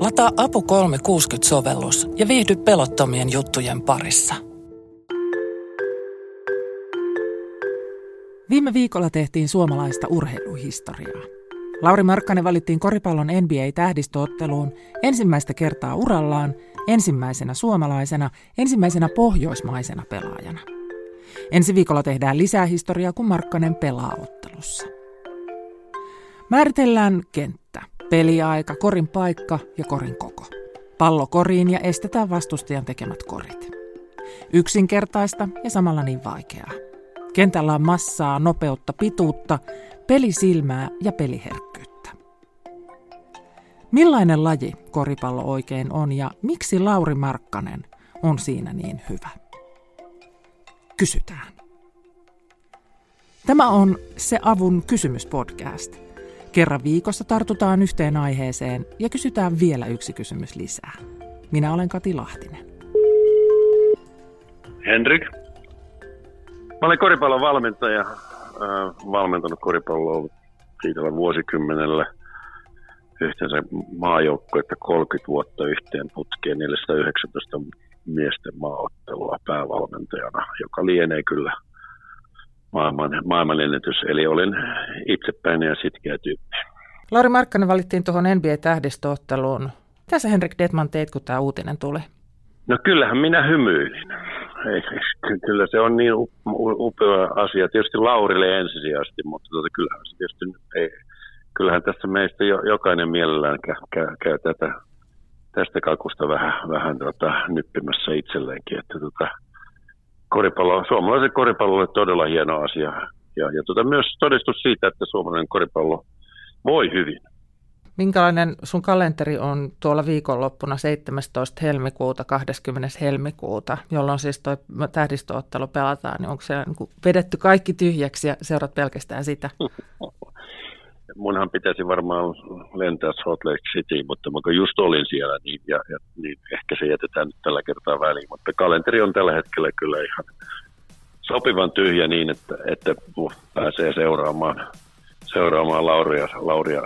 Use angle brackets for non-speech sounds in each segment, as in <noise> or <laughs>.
Lataa Apu 360-sovellus ja viihdy pelottomien juttujen parissa. Viime viikolla tehtiin suomalaista urheiluhistoriaa. Lauri Markkanen valittiin koripallon NBA-tähdistöotteluun ensimmäistä kertaa urallaan, ensimmäisenä suomalaisena, ensimmäisenä pohjoismaisena pelaajana. Ensi viikolla tehdään lisää historiaa, kun Markkanen pelaa ottelussa. Määritellään kenttä, peliaika, korin paikka ja korin koko. Pallo koriin ja estetään vastustajan tekemät korit. Yksinkertaista ja samalla niin vaikeaa. Kentällä on massaa, nopeutta, pituutta, pelisilmää ja peliherkkyyttä. Millainen laji koripallo oikein on ja miksi Lauri Markkanen on siinä niin hyvä? Kysytään. Tämä on Se avun kysymyspodcast. Kerran viikossa tartutaan yhteen aiheeseen ja kysytään vielä yksi kysymys lisää. Minä olen Kati Lahtinen. Henrik. Mä olen koripallon valmentaja, äh, valmentanut koripalloa siitä vuosikymmenellä yhteensä maajoukkuetta 30 vuotta yhteen putkeen 419 miesten maaottelua päävalmentajana, joka lienee kyllä maailman, maailman ennätys. Eli olin itsepäin ja sitkeä tyyppi. Lauri Markkanen valittiin tuohon NBA-tähdistöotteluun. Mitä sä Henrik Detman teit, kun tämä uutinen tuli? No kyllähän minä hymyilin. Kyllä se on niin upea asia. Tietysti Laurille ensisijaisesti, mutta tuota, kyllähän se tietysti ei, kyllähän tässä meistä jo, jokainen mielellään käy, käy, käy tätä, tästä kakusta vähän, vähän tota, nyppimässä itselleenkin. Että, tota, koripallo, suomalaisen koripallolle todella hieno asia. Ja, ja tota, myös todistus siitä, että suomalainen koripallo voi hyvin. Minkälainen sun kalenteri on tuolla viikonloppuna 17. helmikuuta, 20. helmikuuta, jolloin siis tuo tähdistöottelu pelataan, niin onko se niin vedetty kaikki tyhjäksi ja seurat pelkästään sitä? <laughs> Munhan pitäisi varmaan lentää Salt Lake City, mutta kun just olin siellä, niin, ja, ja, niin ehkä se jätetään nyt tällä kertaa väliin. Mutta kalenteri on tällä hetkellä kyllä ihan sopivan tyhjä niin, että, että pääsee seuraamaan, seuraamaan Lauria, Lauria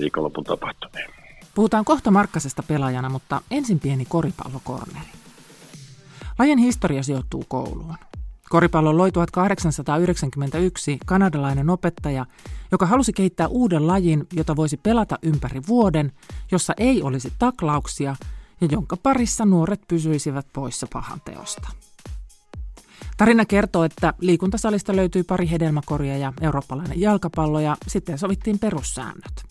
viikonlopun tapahtumia. Puhutaan kohta Markkasesta pelaajana, mutta ensin pieni koripallokorneri. Lajin historia sijoittuu kouluun. Koripallo loi 1891 kanadalainen opettaja, joka halusi kehittää uuden lajin, jota voisi pelata ympäri vuoden, jossa ei olisi taklauksia ja jonka parissa nuoret pysyisivät poissa pahan teosta. Tarina kertoo, että liikuntasalista löytyi pari hedelmäkoria ja eurooppalainen jalkapallo ja sitten sovittiin perussäännöt.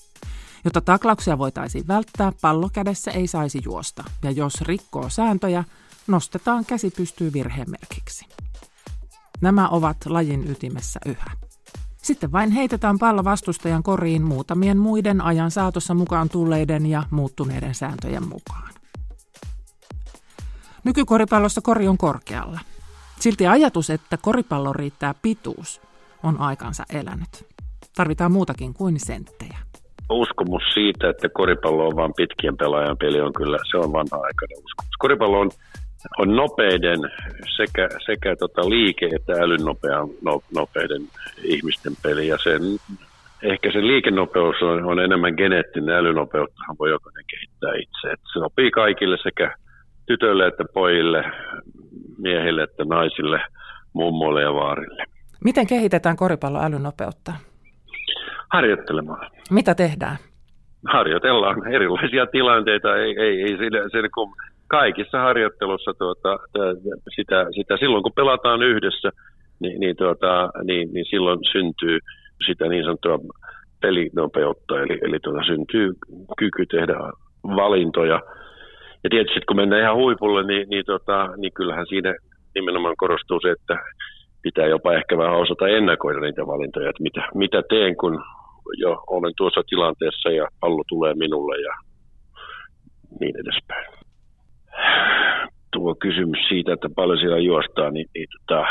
Jotta taklauksia voitaisiin välttää, pallo kädessä ei saisi juosta, ja jos rikkoo sääntöjä, nostetaan käsi pystyy virhemerkiksi. Nämä ovat lajin ytimessä yhä. Sitten vain heitetään pallo vastustajan koriin muutamien muiden ajan saatossa mukaan tulleiden ja muuttuneiden sääntöjen mukaan. Nykykoripallossa kori on korkealla. Silti ajatus, että koripallo riittää pituus, on aikansa elänyt. Tarvitaan muutakin kuin senttejä uskomus siitä, että koripallo on vain pitkien pelaajan peli, on kyllä, se on vanha-aikainen uskomus. Koripallo on, on nopeiden sekä, sekä tota liike- että älynopean no, nopeiden ihmisten peli, ja sen, ehkä se liikennopeus on, on enemmän geneettinen, älynopeuttahan voi jokainen kehittää itse. Et se sopii kaikille sekä tytöille että pojille, miehille että naisille, mummoille ja vaarille. Miten kehitetään koripallon älynopeutta? harjoittelemaan. Mitä tehdään? Harjoitellaan erilaisia tilanteita, ei, ei, ei siinä, siinä kun kaikissa harjoittelussa tuota, sitä, sitä, silloin kun pelataan yhdessä, niin, niin, tuota, niin, niin silloin syntyy sitä niin sanottua pelinopeutta, eli, eli tuota, syntyy kyky tehdä valintoja. Ja tietysti kun mennään ihan huipulle, niin, niin, tuota, niin kyllähän siinä nimenomaan korostuu se, että pitää jopa ehkä vähän osata ennakoida niitä valintoja, että mitä, mitä teen, kun jo olen tuossa tilanteessa ja pallo tulee minulle ja niin edespäin. Tuo kysymys siitä, että paljon siellä juostaa, niin, niin tota,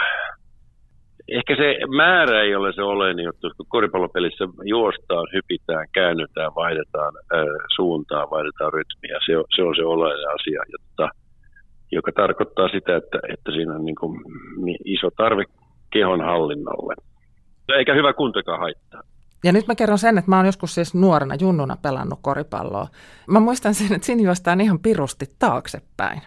ehkä se määrä ei ole se oleellinen juttu, kun koripallopelissä juostaan, hypitään, käännytään, vaihdetaan äh, suuntaa, vaihdetaan rytmiä. Se on se, on se oleellinen asia, jotta, joka tarkoittaa sitä, että, että siinä on niin kuin, niin iso tarve kehon hallinnalle. Eikä hyvä kuntokaan haittaa. Ja nyt mä kerron sen, että mä oon joskus siis nuorena junnuna pelannut koripalloa. Mä muistan sen, että siinä juostaan ihan pirusti taaksepäin.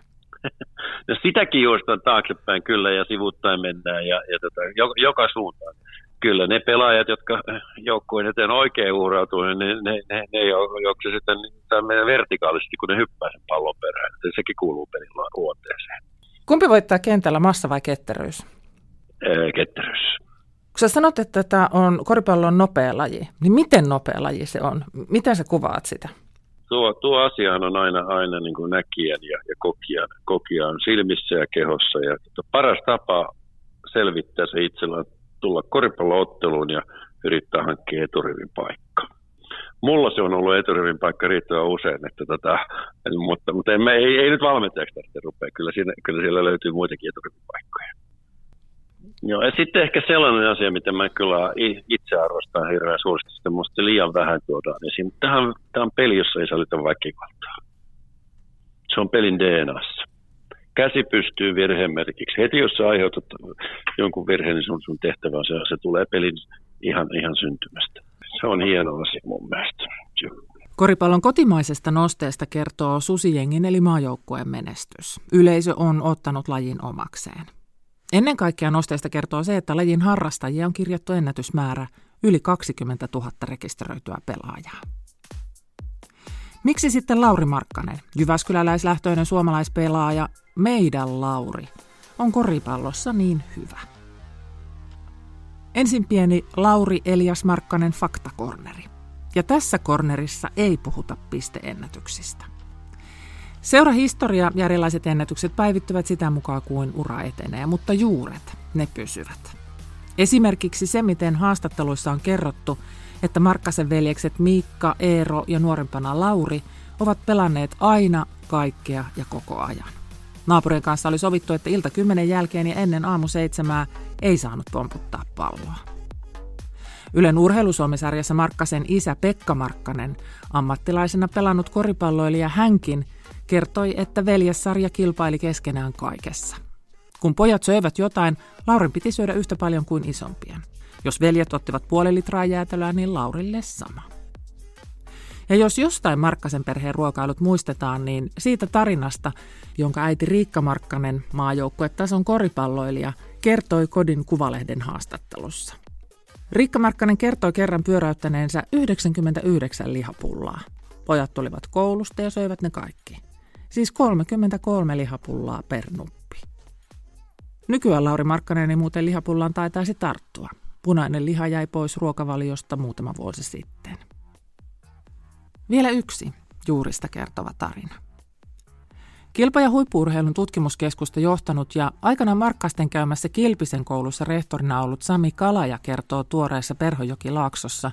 <laughs> No sitäkin juostaan taaksepäin kyllä ja sivuttaen mennään ja, ja tota, joka, suuntaan. Kyllä ne pelaajat, jotka joukkueen eteen oikein uhrautuu, niin ne, ne, ne, ne juokse sitten vertikaalisesti, kun ne hyppää sen pallon perään. Sekin kuuluu pelin luonteeseen. Kumpi voittaa kentällä, massa vai ketteryys. Kun sä sanot, että tämä on koripallon nopea laji, niin miten nopea laji se on? Miten sä kuvaat sitä? Tuo, tuo asiahan on aina, aina niin kuin näkijän ja, ja kokijan, kokijan silmissä ja kehossa. Ja tota, paras tapa selvittää se itsellä on tulla koripallootteluun ja yrittää hankkia eturivin paikka. Mulla se on ollut eturivin paikka riittävän usein, että tota, mutta, mutta en, ei, ei nyt valmentajaksi tästä rupea. Kyllä, siinä, kyllä siellä löytyy muitakin eturivin paikkoja. Joo, ja sitten ehkä sellainen asia, mitä mä kyllä itse arvostan hirveän suuresti, että musta liian vähän tuodaan esiin. Tähän, tämä on peli, jossa ei salita väkivaltaa. Se on pelin DNAssa. Käsi pystyy virhemerkiksi. Heti jos sä aiheutat jonkun virheen, niin sun, sun tehtävä on se, se tulee pelin ihan, ihan syntymästä. Se on hieno asia mun mielestä. Koripallon kotimaisesta nosteesta kertoo Susijengin eli maajoukkueen menestys. Yleisö on ottanut lajin omakseen. Ennen kaikkea nosteista kertoo se, että lajin harrastajia on kirjattu ennätysmäärä yli 20 000 rekisteröityä pelaajaa. Miksi sitten Lauri Markkanen, Jyväskyläläislähtöinen suomalaispelaaja, meidän Lauri, on koripallossa niin hyvä? Ensin pieni Lauri Elias Markkanen faktakorneri. Ja tässä kornerissa ei puhuta pisteennätyksistä. Seurahistoria ja erilaiset ennätykset päivittyvät sitä mukaan kuin ura etenee, mutta juuret, ne pysyvät. Esimerkiksi se, miten haastatteluissa on kerrottu, että Markkasen veljekset Miikka, Eero ja nuorempana Lauri ovat pelanneet aina, kaikkea ja koko ajan. Naapurien kanssa oli sovittu, että ilta kymmenen jälkeen ja ennen aamu seitsemää ei saanut pomputtaa palloa. Ylen urheilusomesarjassa Markkasen isä Pekka Markkanen, ammattilaisena pelannut koripalloilija hänkin – kertoi, että veljessarja kilpaili keskenään kaikessa. Kun pojat söivät jotain, Laurin piti syödä yhtä paljon kuin isompien. Jos veljet ottivat puoli litraa jäätelöä, niin Laurille sama. Ja jos jostain Markkasen perheen ruokailut muistetaan, niin siitä tarinasta, jonka äiti Riikka Markkanen, maajoukkuetason koripalloilija, kertoi kodin kuvalehden haastattelussa. Riikka Markkanen kertoi kerran pyöräyttäneensä 99 lihapullaa. Pojat tulivat koulusta ja söivät ne kaikki. Siis 33 lihapullaa per nuppi. Nykyään Lauri Markkanen ei muuten lihapullaan taitaisi tarttua. Punainen liha jäi pois ruokavaliosta muutama vuosi sitten. Vielä yksi juurista kertova tarina. Kilpa- ja huippuurheilun tutkimuskeskusta johtanut ja aikana Markkasten käymässä Kilpisen koulussa rehtorina ollut Sami Kalaja kertoo tuoreessa Perhojoki-laaksossa,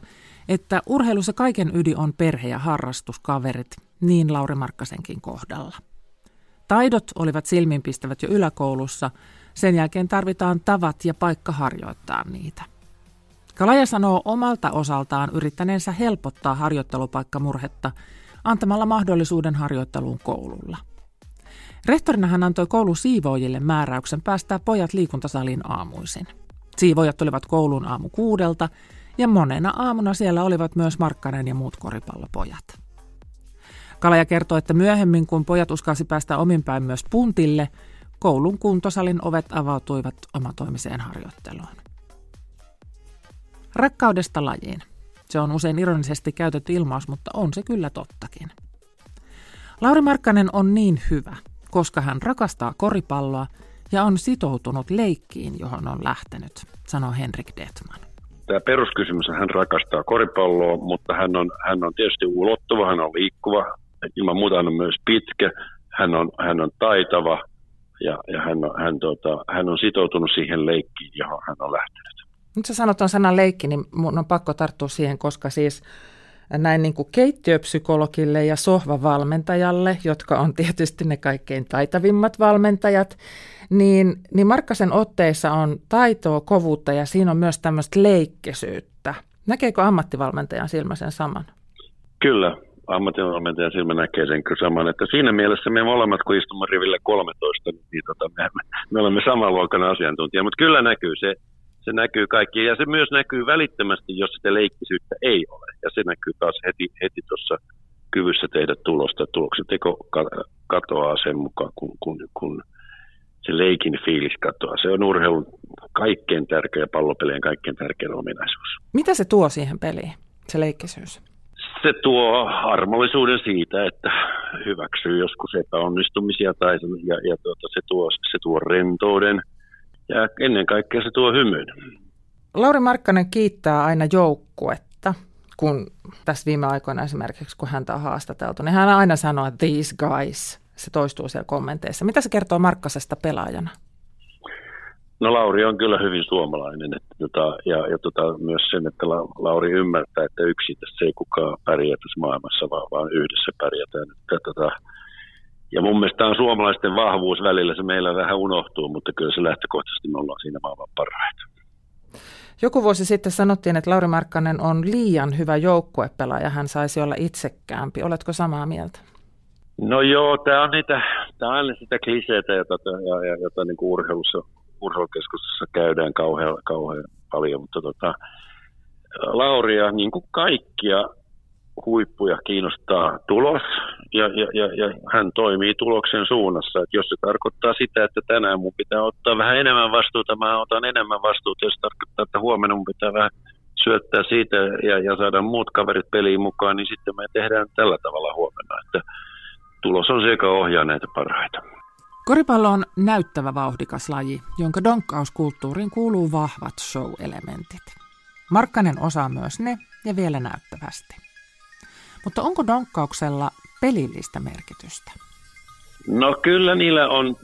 että urheilussa kaiken ydi on perhe- ja harrastuskaverit, niin Lauri Markkasenkin kohdalla. Taidot olivat silminpistävät jo yläkoulussa, sen jälkeen tarvitaan tavat ja paikka harjoittaa niitä. Kalaja sanoo omalta osaltaan yrittäneensä helpottaa harjoittelupaikkamurhetta antamalla mahdollisuuden harjoitteluun koululla. Rehtorina hän antoi koulun siivoojille määräyksen päästää pojat liikuntasaliin aamuisin. Siivoojat tulivat kouluun aamu kuudelta ja monena aamuna siellä olivat myös Markkanen ja muut koripallopojat. Kalaja kertoo, että myöhemmin, kun pojat uskalsi päästä ominpäin myös puntille, koulun kuntosalin ovet avautuivat omatoimiseen harjoitteluun. Rakkaudesta lajiin. Se on usein ironisesti käytetty ilmaus, mutta on se kyllä tottakin. Lauri Markkanen on niin hyvä, koska hän rakastaa koripalloa ja on sitoutunut leikkiin, johon on lähtenyt, sanoo Henrik Detman. Tämä peruskysymys, hän rakastaa koripalloa, mutta hän on, hän on tietysti ulottuva, hän on liikkuva, ilman muuta hän on myös pitkä, hän on, hän on taitava ja, ja hän, on, hän, tota, hän on sitoutunut siihen leikkiin, johon hän on lähtenyt. Nyt sä sanot on sanan leikki, niin mun on pakko tarttua siihen, koska siis näin niin kuin keittiöpsykologille ja sohvavalmentajalle, jotka on tietysti ne kaikkein taitavimmat valmentajat, niin, niin Markkasen otteissa on taitoa, kovuutta ja siinä on myös tämmöistä leikkesyyttä. Näkeekö ammattivalmentajan silmä sen saman? Kyllä, ammattivalmentajan silmä näkee sen kyllä saman, että siinä mielessä me molemmat, kun istumme riville 13, niin tota, me, me olemme saman luokan asiantuntija, mutta kyllä näkyy se, se näkyy kaikki ja se myös näkyy välittömästi, jos sitä leikkisyyttä ei ole. Ja se näkyy taas heti, heti tuossa kyvyssä tehdä tulosta. Tuloksen teko katoaa sen mukaan, kun, kun, kun se leikin fiilis katoaa. Se on urheilun kaikkein tärkeä, pallopelien kaikkein tärkein ominaisuus. Mitä se tuo siihen peliin, se leikkisyys? Se tuo armollisuuden siitä, että hyväksyy joskus epäonnistumisia tai ja, ja tuota, se, tuo, se tuo rentouden ja ennen kaikkea se tuo hymyn. Lauri Markkanen kiittää aina joukkuetta, kun tässä viime aikoina esimerkiksi, kun häntä on haastateltu, niin hän aina sanoo, että these guys, se toistuu siellä kommenteissa. Mitä se kertoo Markkasesta pelaajana? No Lauri on kyllä hyvin suomalainen että tota, ja, ja tota, myös sen, että Lauri ymmärtää, että yksi tässä ei kukaan pärjää tässä maailmassa, vaan, vaan yhdessä pärjätään. Että, tota, ja mun mielestä tämä on suomalaisten vahvuus välillä, se meillä vähän unohtuu, mutta kyllä se lähtökohtaisesti me ollaan siinä maailman parhaita. Joku vuosi sitten sanottiin, että Lauri Markkanen on liian hyvä joukkuepelaaja, hän saisi olla itsekäämpi. Oletko samaa mieltä? No joo, tämä on niitä, tämä on aina sitä kliseitä, jota, ja, ja, jota niin kuin urheilussa, urheilukeskustelussa käydään kauhean, kauhean paljon, mutta tota, Lauria, niin kuin kaikkia huippuja kiinnostaa tulos ja, ja, ja, ja hän toimii tuloksen suunnassa. Et jos se tarkoittaa sitä, että tänään mun pitää ottaa vähän enemmän vastuuta, mä otan enemmän vastuuta. Jos tarkoittaa, että huomenna mun pitää vähän syöttää siitä ja, ja saada muut kaverit peliin mukaan, niin sitten me tehdään tällä tavalla huomenna. Että tulos on se, joka ohjaa näitä parhaita. Koripallo on näyttävä vauhdikas laji, jonka donkkauskulttuuriin kuuluu vahvat show-elementit. Markkanen osaa myös ne ja vielä näyttävästi. Mutta onko donkkauksella pelillistä merkitystä? No kyllä niillä on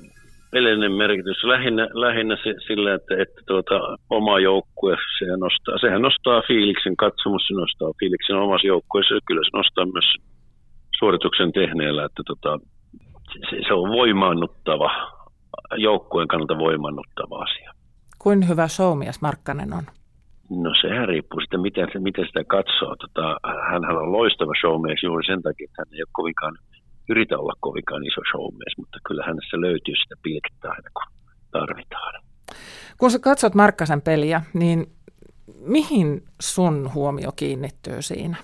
pelillinen merkitys. Lähinnä, lähinnä se, sillä, että, että tuota, oma joukkue, sehän nostaa, sehän nostaa fiiliksen, katsomus se nostaa fiiliksen omassa joukkueessa. Kyllä se nostaa myös suorituksen tehneellä, että tota, se, se on voimaannuttava, joukkueen kannalta voimaannuttava asia. Kuin hyvä showmies Markkanen on? No sehän riippuu sitten, miten, miten sitä katsoo. Tota, hänhän on loistava showmies juuri sen takia, että hän ei ole kovinkaan, yritä olla kovinkaan iso showmies, mutta kyllä hänessä löytyy sitä pilkettä aina, kun tarvitaan. Kun sä katsot Markkasen peliä, niin mihin sun huomio kiinnittyy siinä?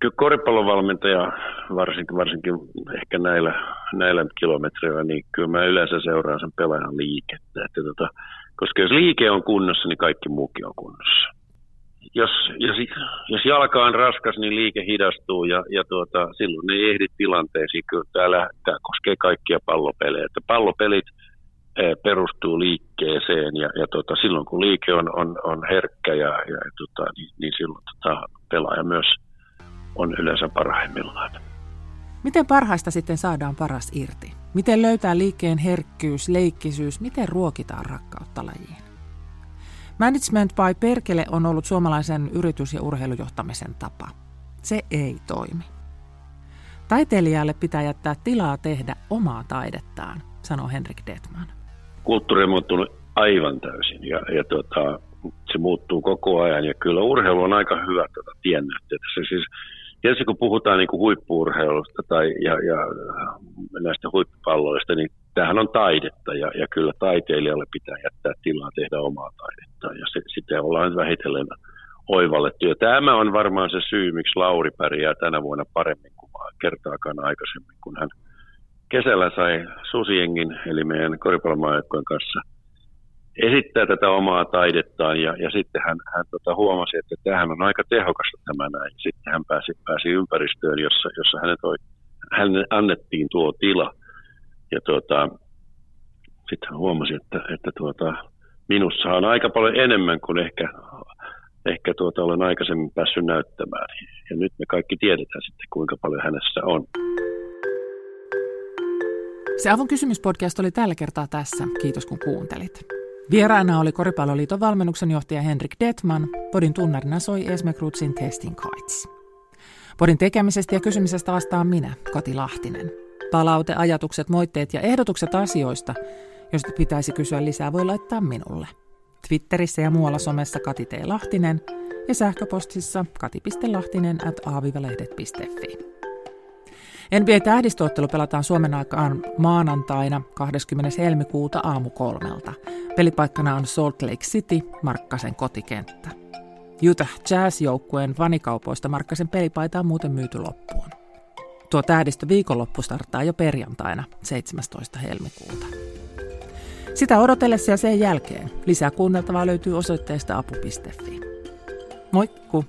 Kyllä koripallovalmentaja, varsinkin, varsinkin ehkä näillä, näillä kilometreillä, niin kyllä mä yleensä seuraan sen pelaajan liikettä. Että tota, koska jos liike on kunnossa, niin kaikki muukin on kunnossa jos, jos, jos jalka on raskas, niin liike hidastuu ja, ja tuota, silloin ne ei ehdi tilanteisiin. Kyllä täällä, tämä koskee kaikkia pallopelejä. Että pallopelit eh, perustuu liikkeeseen ja, ja tuota, silloin kun liike on, on, on herkkä ja, ja tuota, niin, niin silloin tuota, pelaaja myös on yleensä parhaimmillaan. Miten parhaista sitten saadaan paras irti? Miten löytää liikkeen herkkyys, leikkisyys, miten ruokitaan rakkautta lajiin? Management by Perkele on ollut suomalaisen yritys- ja urheilujohtamisen tapa. Se ei toimi. Taiteilijalle pitää jättää tilaa tehdä omaa taidettaan, sanoo Henrik Detman. Kulttuuri on muuttunut aivan täysin ja, ja tuota, se muuttuu koko ajan ja kyllä urheilu on aika hyvä tuota, tiennäyttäjä. Se siis Tietysti kun puhutaan niin kuin huippuurheilusta tai, ja, ja näistä huippupalloista, niin tämähän on taidetta ja, ja kyllä taiteilijalle pitää jättää tilaa tehdä omaa taidetta ja se, sitä ollaan vähitellen oivallettu. Ja tämä on varmaan se syy, miksi Lauri pärjää tänä vuonna paremmin kuin kertaakaan aikaisemmin, kun hän kesällä sai Susiengin, eli meidän koripallomaajoukkojen kanssa – esittää tätä omaa taidettaan ja, ja sitten hän, hän tota, huomasi, että tämähän on aika tehokasta tämä näin. Sitten hän pääsi, pääsi ympäristöön, jossa, jossa hänet hän annettiin tuo tila ja tuota, sitten hän huomasi, että, että tuota, minussa on aika paljon enemmän kuin ehkä, ehkä tuota, olen aikaisemmin päässyt näyttämään. Ja nyt me kaikki tiedetään sitten, kuinka paljon hänessä on. Se Avun kysymyspodcast oli tällä kertaa tässä. Kiitos kun kuuntelit. Vieraana oli Koripalloliiton valmennuksen johtaja Henrik Detman. Podin tunnarina soi Esme Krutsin Testing Kites. Podin tekemisestä ja kysymisestä vastaan minä, Kati Lahtinen. Palaute, ajatukset, moitteet ja ehdotukset asioista, joista pitäisi kysyä lisää, voi laittaa minulle. Twitterissä ja muualla somessa Kati T. Lahtinen ja sähköpostissa kati.lahtinen at aavivalehdet.fi. NBA-tähdistöottelu pelataan Suomen aikaan maanantaina 20. helmikuuta aamu kolmelta. Pelipaikkana on Salt Lake City, Markkasen kotikenttä. Utah Jazz-joukkueen vanikaupoista Markkasen pelipaita on muuten myyty loppuun. Tuo tähdistö viikonloppu starttaa jo perjantaina 17. helmikuuta. Sitä odotellessa ja sen jälkeen lisää kuunneltavaa löytyy osoitteesta apu.fi. Moikku!